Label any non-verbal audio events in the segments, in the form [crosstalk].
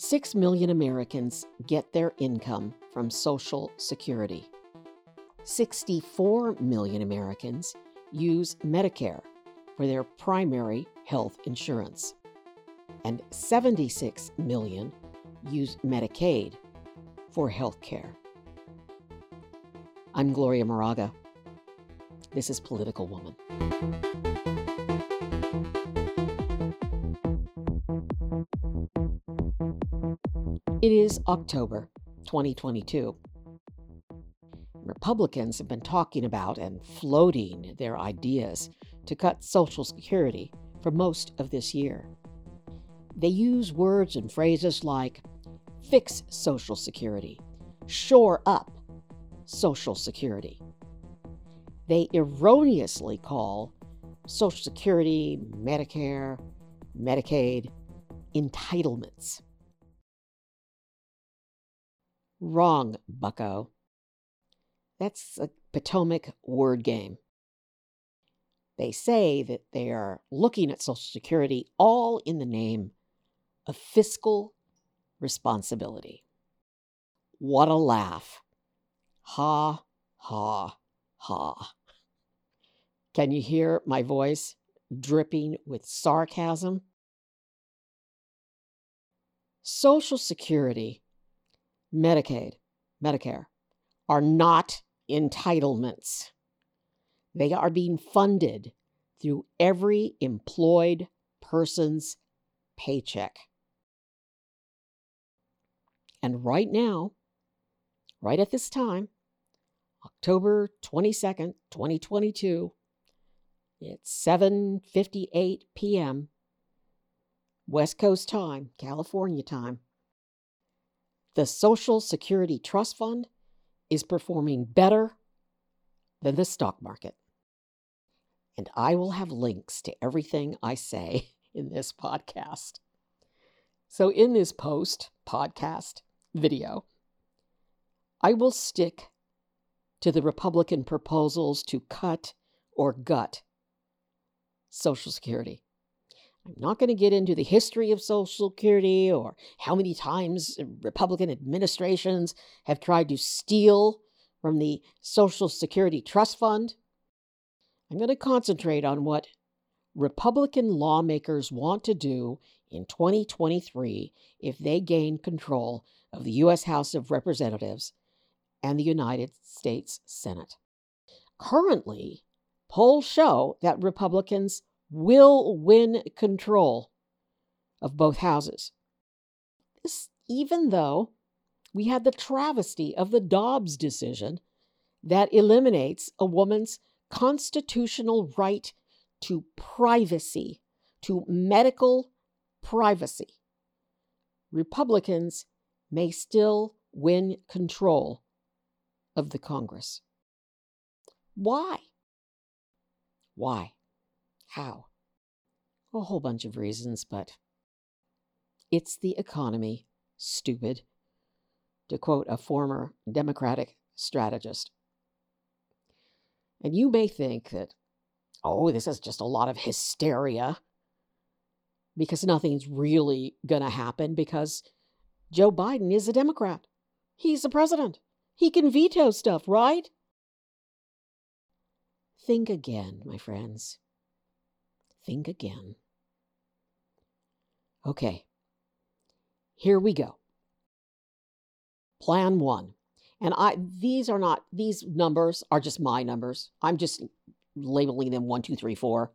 Six million Americans get their income from Social Security. 64 million Americans use Medicare for their primary health insurance, and 76 million use Medicaid for health care. I'm Gloria Moraga. This is Political Woman. It is October 2022. Republicans have been talking about and floating their ideas to cut Social Security for most of this year. They use words and phrases like fix Social Security, shore up Social Security. They erroneously call Social Security, Medicare, Medicaid entitlements. Wrong, bucko. That's a Potomac word game. They say that they are looking at Social Security all in the name of fiscal responsibility. What a laugh. Ha, ha, ha. Can you hear my voice dripping with sarcasm? Social Security Medicaid, Medicare, are not entitlements. They are being funded through every employed person's paycheck. And right now, right at this time, October 22nd, 2022, it's 7:58 p.m. West Coast time, California time. The Social Security Trust Fund is performing better than the stock market. And I will have links to everything I say [laughs] in this podcast. So, in this post podcast video, I will stick to the Republican proposals to cut or gut Social Security. I'm not going to get into the history of Social Security or how many times Republican administrations have tried to steal from the Social Security Trust Fund. I'm going to concentrate on what Republican lawmakers want to do in 2023 if they gain control of the U.S. House of Representatives and the United States Senate. Currently, polls show that Republicans will win control of both houses. This, even though we had the travesty of the Dobbs decision that eliminates a woman's constitutional right to privacy, to medical privacy. Republicans may still win control of the Congress. Why? Why? How? A whole bunch of reasons, but it's the economy, stupid, to quote a former Democratic strategist. And you may think that, oh, this is just a lot of hysteria because nothing's really going to happen because Joe Biden is a Democrat. He's the president. He can veto stuff, right? Think again, my friends think again. Okay, here we go. Plan one. And I these are not these numbers are just my numbers. I'm just labeling them one, two, three, four.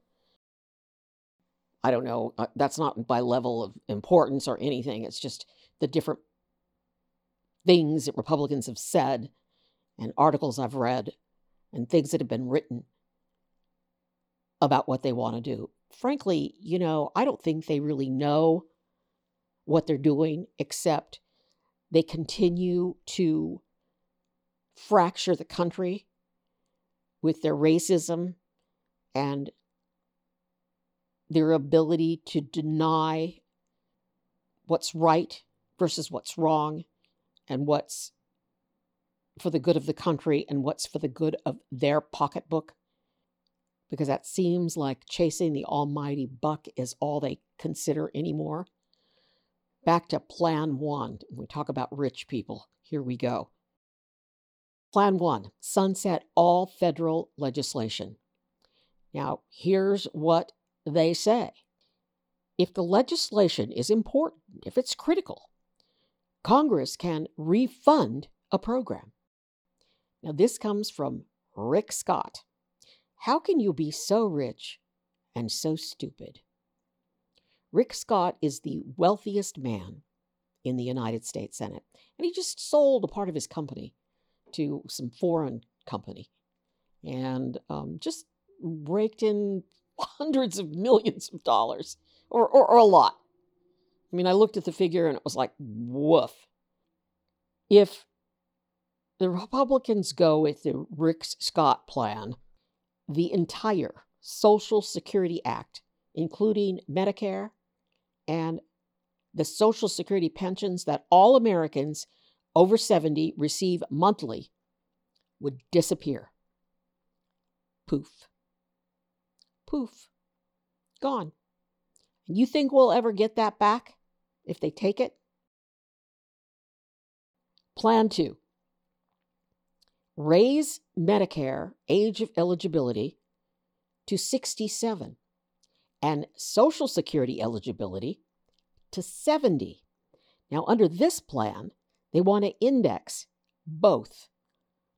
I don't know. Uh, that's not by level of importance or anything. It's just the different things that Republicans have said and articles I've read and things that have been written about what they want to do frankly, you know, I don't think they really know what they're doing, except they continue to fracture the country with their racism and their ability to deny what's right versus what's wrong and what's for the good of the country and what's for the good of their pocketbook because that seems like chasing the almighty buck is all they consider anymore. back to Plan 1. We talk about rich people. Here we go. Plan 1 sunset all federal legislation. Now, here's what they say if the legislation is important, if it's critical, Congress can refund a program. Now, this comes from Rick Scott. How can you be so rich and so stupid? Rick Scott is the wealthiest man in the United States Senate, and he just sold a part of his company to some foreign company and um, just raked in hundreds of millions of dollars or, or, or a lot. I mean, I looked at the figure and it was like, woof. If the Republicans go with the Rick Scott plan, the entire Social Security Act, including Medicare and the Social Security pensions that all Americans over 70 receive monthly, would disappear. Poof. Poof. Gone. You think we'll ever get that back if they take it? Plan two raise Medicare age of eligibility to 67 and Social Security eligibility to 70. Now, under this plan, they want to index both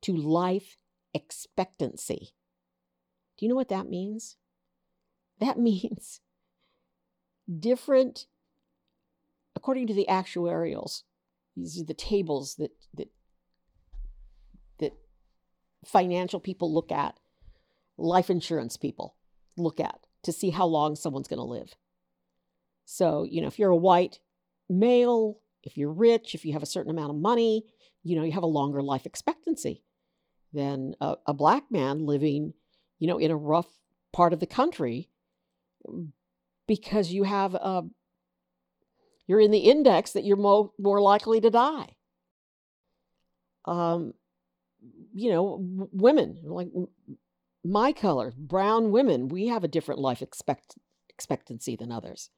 to life expectancy. Do you know what that means? That [laughs] means different, according to the actuarials, these are the tables that, that, financial people look at, life insurance people look at to see how long someone's going to live. So, you know, if you're a white male, if you're rich, if you have a certain amount of money, you know, you have a longer life expectancy than a, a black man living, you know, in a rough part of the country because you have a you're in the index that you're more more likely to die. Um, you know, women like my color, brown women, we have a different life expect expectancy than others.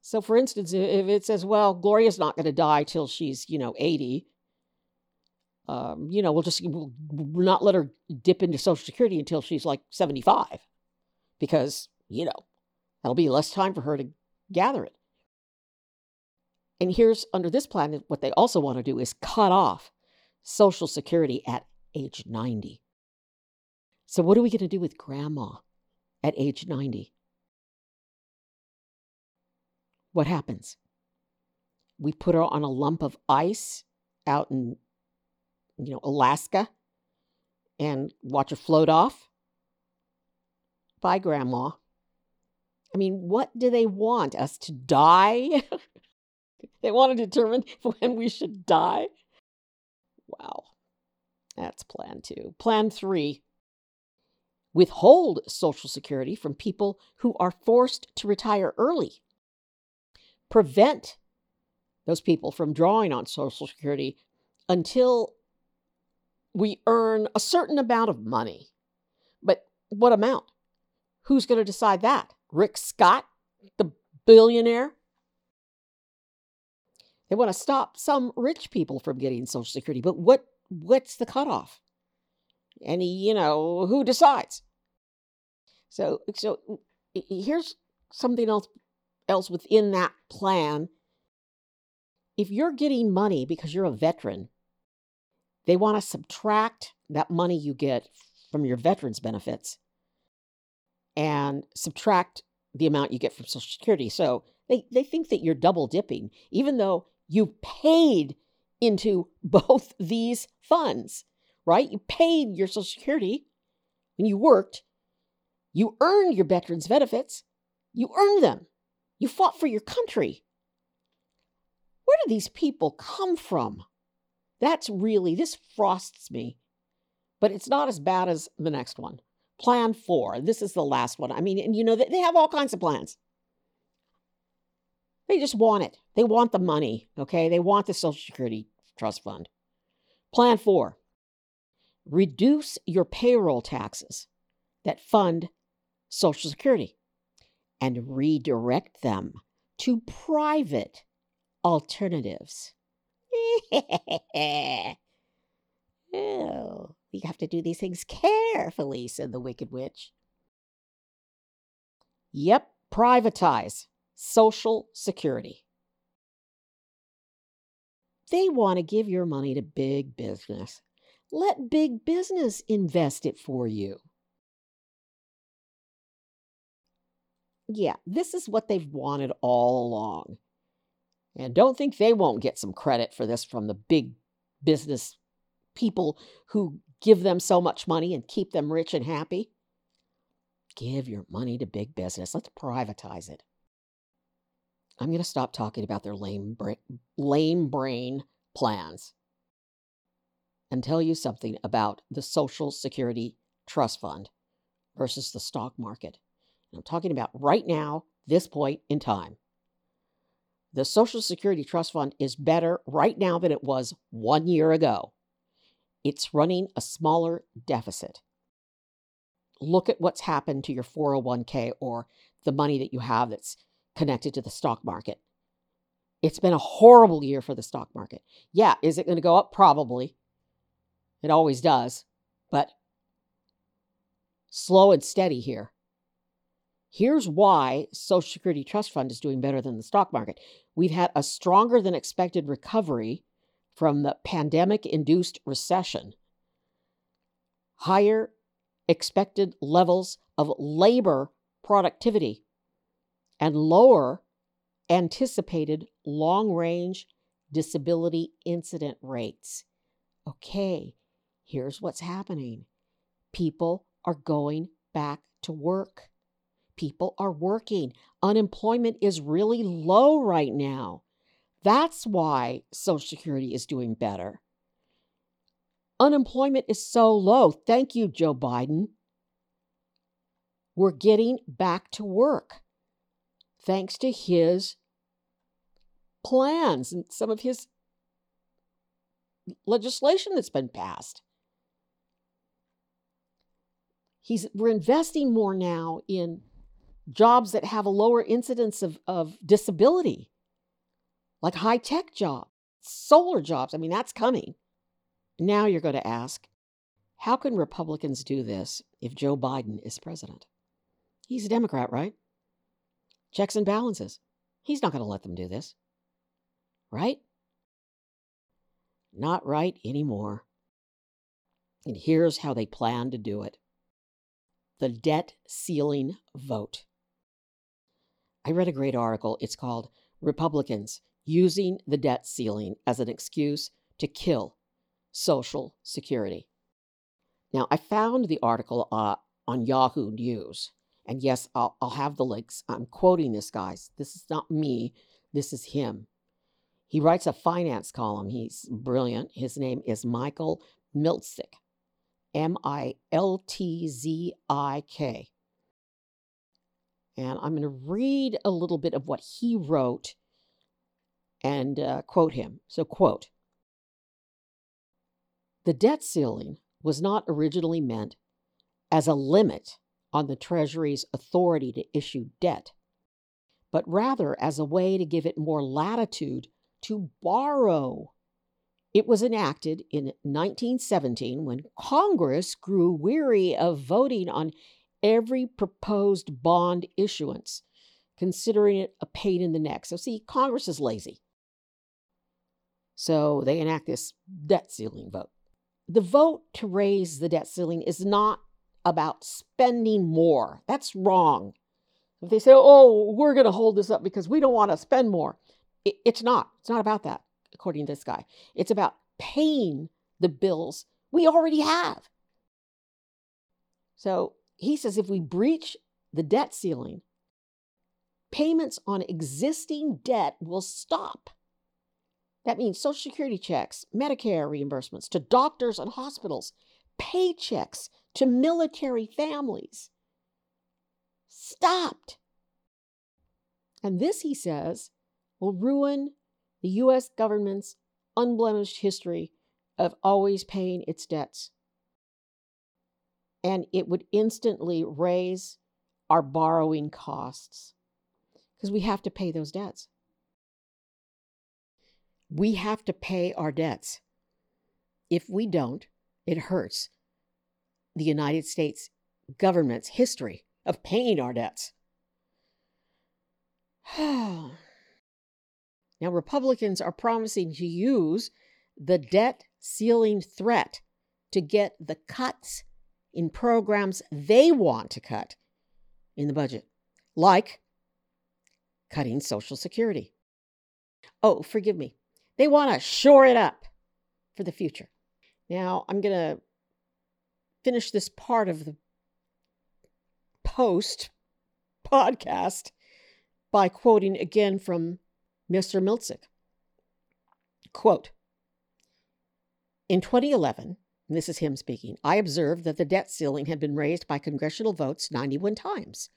So, for instance, if it says, "Well, Gloria's not going to die till she's you know 80," um, you know, we'll just we'll not let her dip into Social Security until she's like 75, because you know That'll be less time for her to gather it. And here's under this plan what they also want to do is cut off Social Security at age 90. So, what are we going to do with grandma at age 90? What happens? We put her on a lump of ice out in, you know, Alaska and watch her float off? Bye, grandma. I mean, what do they want? Us to die? [laughs] they want to determine [laughs] when we should die? That's plan two. Plan three withhold Social Security from people who are forced to retire early. Prevent those people from drawing on Social Security until we earn a certain amount of money. But what amount? Who's going to decide that? Rick Scott, the billionaire. They want to stop some rich people from getting Social Security, but what what's the cutoff? And you know who decides? So so here's something else else within that plan. If you're getting money because you're a veteran, they want to subtract that money you get from your veterans benefits and subtract the amount you get from Social Security. So they, they think that you're double dipping, even though you paid into [laughs] both these funds, right? You paid your Social Security when you worked, you earned your veterans' benefits, you earned them, you fought for your country. Where do these people come from? That's really, this frosts me, but it's not as bad as the next one. Plan four. This is the last one. I mean, and you know, they have all kinds of plans. They just want it. They want the money, okay? They want the Social Security Trust Fund. Plan four reduce your payroll taxes that fund Social Security and redirect them to private alternatives. [laughs] oh, we have to do these things carefully, said the Wicked Witch. Yep, privatize Social Security. They want to give your money to big business. Let big business invest it for you. Yeah, this is what they've wanted all along. And don't think they won't get some credit for this from the big business people who give them so much money and keep them rich and happy. Give your money to big business. Let's privatize it. I'm going to stop talking about their lame, bra- lame brain plans and tell you something about the Social Security Trust Fund versus the stock market. And I'm talking about right now, this point in time. The Social Security Trust Fund is better right now than it was one year ago. It's running a smaller deficit. Look at what's happened to your 401k or the money that you have that's connected to the stock market. It's been a horrible year for the stock market. Yeah, is it going to go up? Probably. It always does. But slow and steady here. Here's why Social Security Trust Fund is doing better than the stock market. We've had a stronger than expected recovery from the pandemic induced recession, higher expected levels of labor productivity, and lower anticipated long range disability incident rates. Okay, here's what's happening people are going back to work. People are working. Unemployment is really low right now. That's why Social Security is doing better. Unemployment is so low. Thank you, Joe Biden. We're getting back to work thanks to his plans and some of his legislation that's been passed. He's, we're investing more now in jobs that have a lower incidence of, of disability, like high tech jobs, solar jobs. I mean, that's coming. Now you're going to ask, how can Republicans do this if Joe Biden is president? He's a Democrat, right? Checks and balances. He's not going to let them do this. Right? Not right anymore. And here's how they plan to do it the debt ceiling vote. I read a great article. It's called Republicans Using the Debt Ceiling as an Excuse to Kill Social Security. Now, I found the article uh, on Yahoo News. And yes, I'll, I'll have the links. I'm quoting this, guys. This is not me, this is him. He writes a finance column. He's brilliant. His name is Michael Miltzik, M I L T Z I K. And I'm going to read a little bit of what he wrote and uh, quote him. So, quote The debt ceiling was not originally meant as a limit on the Treasury's authority to issue debt, but rather as a way to give it more latitude to borrow. It was enacted in 1917 when Congress grew weary of voting on every proposed bond issuance, considering it a pain in the neck. So, see, Congress is lazy. So they enact this debt ceiling vote. The vote to raise the debt ceiling is not about spending more. That's wrong. If they say, oh, we're going to hold this up because we don't want to spend more, it, it's not. It's not about that, according to this guy. It's about paying the bills we already have. So he says if we breach the debt ceiling, payments on existing debt will stop. That means Social Security checks, Medicare reimbursements to doctors and hospitals, paychecks to military families. Stopped. And this, he says, will ruin the U.S. government's unblemished history of always paying its debts. And it would instantly raise our borrowing costs. because we have to pay those debts. We have to pay our debts. If we don't, it hurts the United States government's history of paying our debts. [sighs] now, Republicans are promising to use the debt ceiling threat to get the cuts in programs they want to cut in the budget, like cutting Social Security. Oh, forgive me. They want to shore it up for the future. Now, I'm going to finish this part of the post podcast by quoting again from Mr. Miltzik. Quote In 2011, this is him speaking, I observed that the debt ceiling had been raised by congressional votes 91 times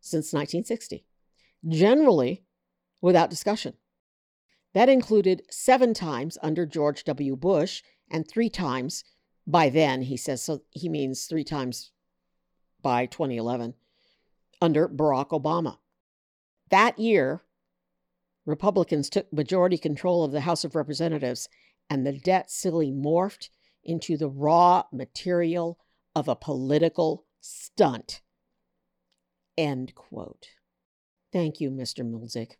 since 1960, generally without discussion. That included seven times under George W. Bush and three times by then, he says, so he means three times by 2011 under Barack Obama. That year, Republicans took majority control of the House of Representatives, and the debt ceiling morphed into the raw material of a political stunt. End quote. Thank you, Mr. Miltzik.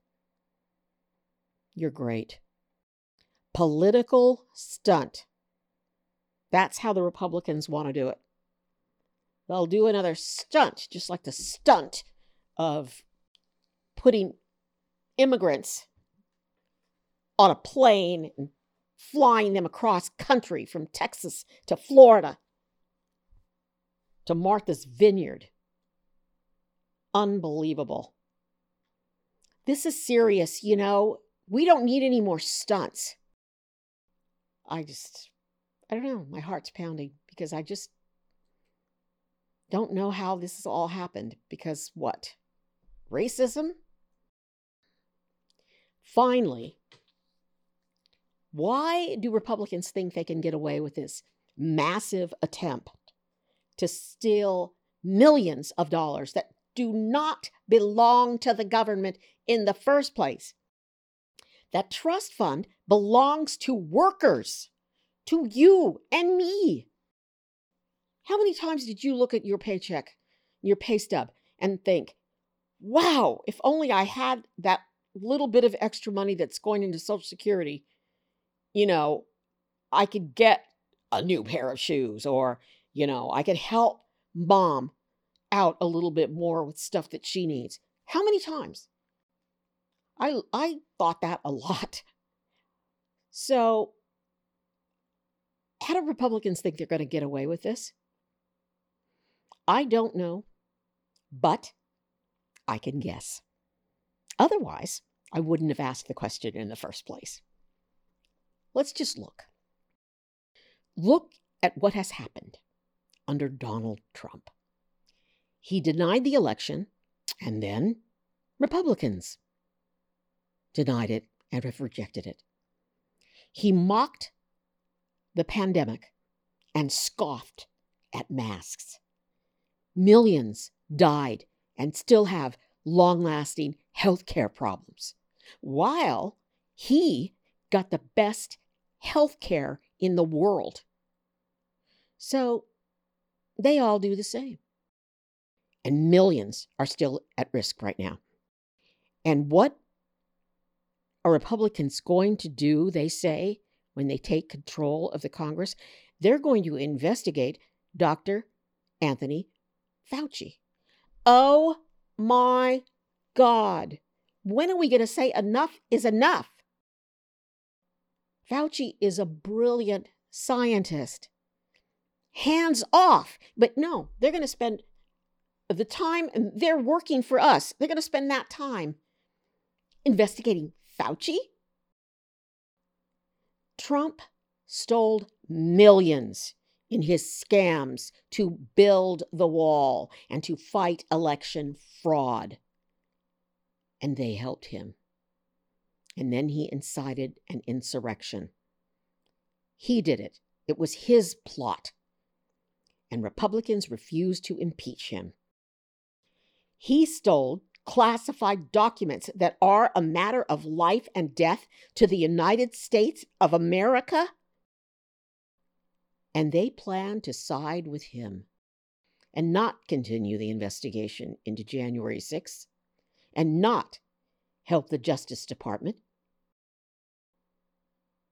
You're great. Political stunt. That's how the Republicans want to do it. They'll do another stunt, just like the stunt of putting immigrants on a plane and flying them across country from Texas to Florida to Martha's Vineyard. Unbelievable. This is serious, you know. We don't need any more stunts. I just, I don't know. My heart's pounding because I just don't know how this has all happened. Because what? Racism? Finally, why do Republicans think they can get away with this massive attempt to steal millions of dollars that do not belong to the government in the first place? That trust fund belongs to workers, to you and me. How many times did you look at your paycheck, your pay stub, and think, wow, if only I had that little bit of extra money that's going into Social Security, you know, I could get a new pair of shoes or, you know, I could help mom out a little bit more with stuff that she needs. How many times? I I thought that a lot. So how do Republicans think they're going to get away with this? I don't know, but I can guess. Otherwise, I wouldn't have asked the question in the first place. Let's just look. Look at what has happened under Donald Trump. He denied the election, and then Republicans denied it and have rejected it. He mocked the pandemic and scoffed at masks. Millions died and still have long lasting health care problems, while he got the best health care in the world. So they all do the same. And millions are still at risk right now. And what are Republicans going to do, they say, when they take control of the Congress? They're going to investigate Dr. Anthony Fauci. Oh my God. When are we going to say enough is enough? Fauci is a brilliant scientist. Hands off. But no, they're going to spend the time, they're working for us. They're going to spend that time investigating Fauci. Trump stole millions in his scams to build the wall and to fight election fraud. And they helped him. And then he incited an insurrection. He did it, it was his plot. And Republicans refused to impeach him. He stole classified documents that are a matter of life and death to the United States of America? And they plan to side with him and not continue the investigation into January 6th and not help the Justice Department.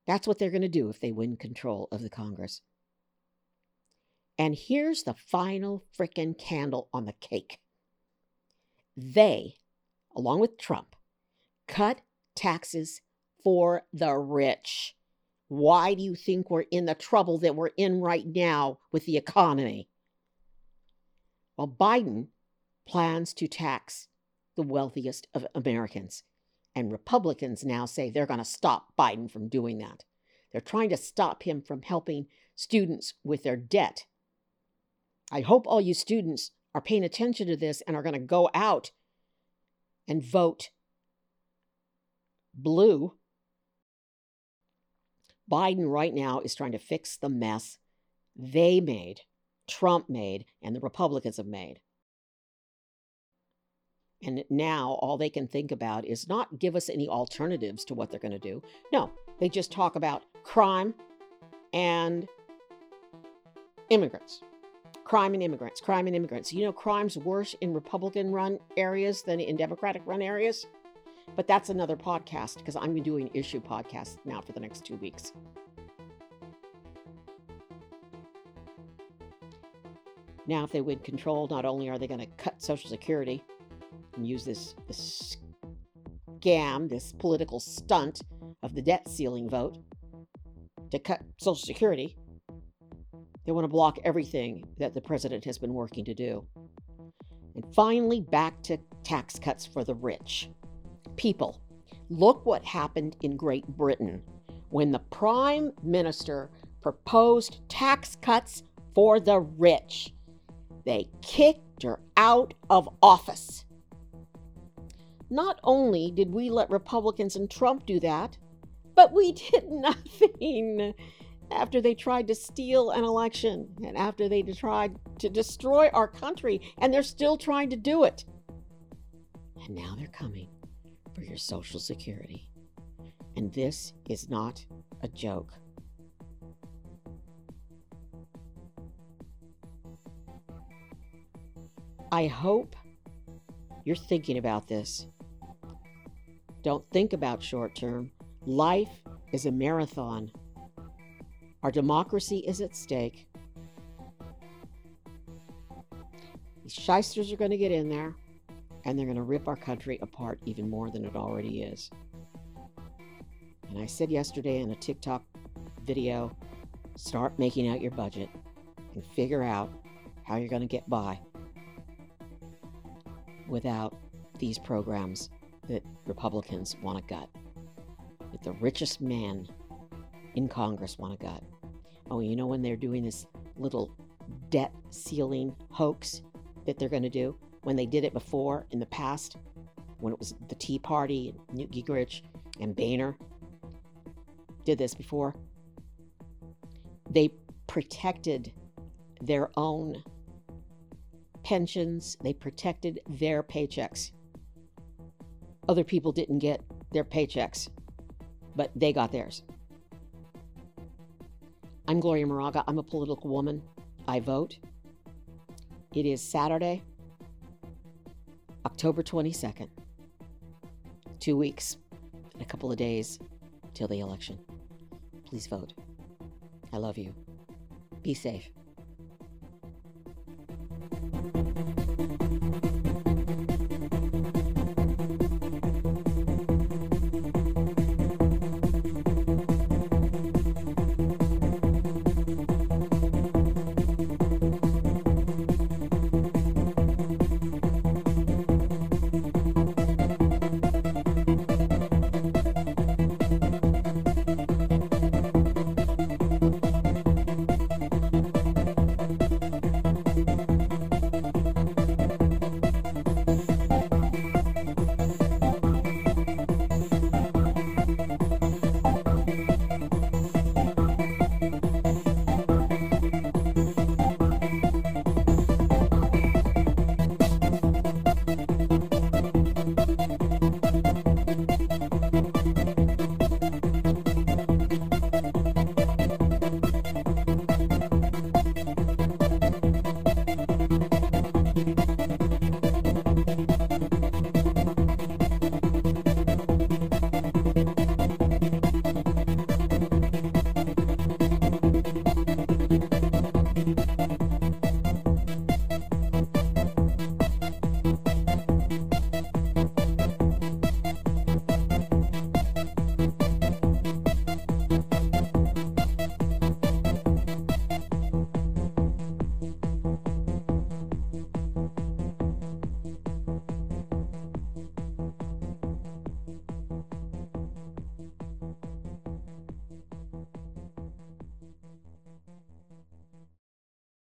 That's what they're going to do if they win control of the Congress. And here's the final frickin' candle on the cake. They, along with Trump, cut taxes for the rich. Why do you think we're in the trouble that we're in right now with the economy? Well, Biden plans to tax the wealthiest of Americans. And Republicans now say they're going to stop Biden from doing that. They're trying to stop him from helping students with their debt. I hope all you students are paying attention to this and are going to go out and vote blue. Biden right now is trying to fix the mess they made, Trump made, and the Republicans have made. And now all they can think about is not give us any alternatives to what they're going to do. No, they just talk about crime and immigrants. Crime and immigrants, crime and immigrants. You know, crime's worse in Republican run areas than in Democratic run areas. But that's another podcast because I'm doing issue podcasts now for the next two weeks. Now, if they win control, not only are they going to cut Social Security, and use this, this scam, this political stunt of the debt ceiling vote to cut Social Security. They want to block everything that the president has been working to do. And finally, back to tax cuts for the rich. People, look what happened in Great Britain when the prime minister proposed tax cuts for the rich. They kicked her out of office. Not only did we let Republicans and Trump do that, but we did [laughs] nothing after they tried to steal an election and after they tried to destroy our country, and they're still trying to do it. And now they're coming for your Social Security. And this is not a joke. I hope you're thinking about this don't think about short term. Life is a marathon. Our democracy is at stake. These shysters are going to get in there and they're going to rip our country apart even more than it already is. And I said yesterday in a TikTok video start making out your budget and figure out how you're going to get by without these programs that Republicans want to gut, that the richest man in Congress want to gut. Oh, you know when they're doing this little debt ceiling hoax that they're going to do? When they did it before in the past, when it was the Tea Party and Newt Gingrich and Boehner did this before, they protected their own pensions, they protected their paychecks other people didn't get their paychecks, but they got theirs. I'm Gloria Moraga. I'm a political woman. I vote. It is Saturday, October 22nd. Two weeks and a couple of days till the election. Please vote. I love you. Be safe.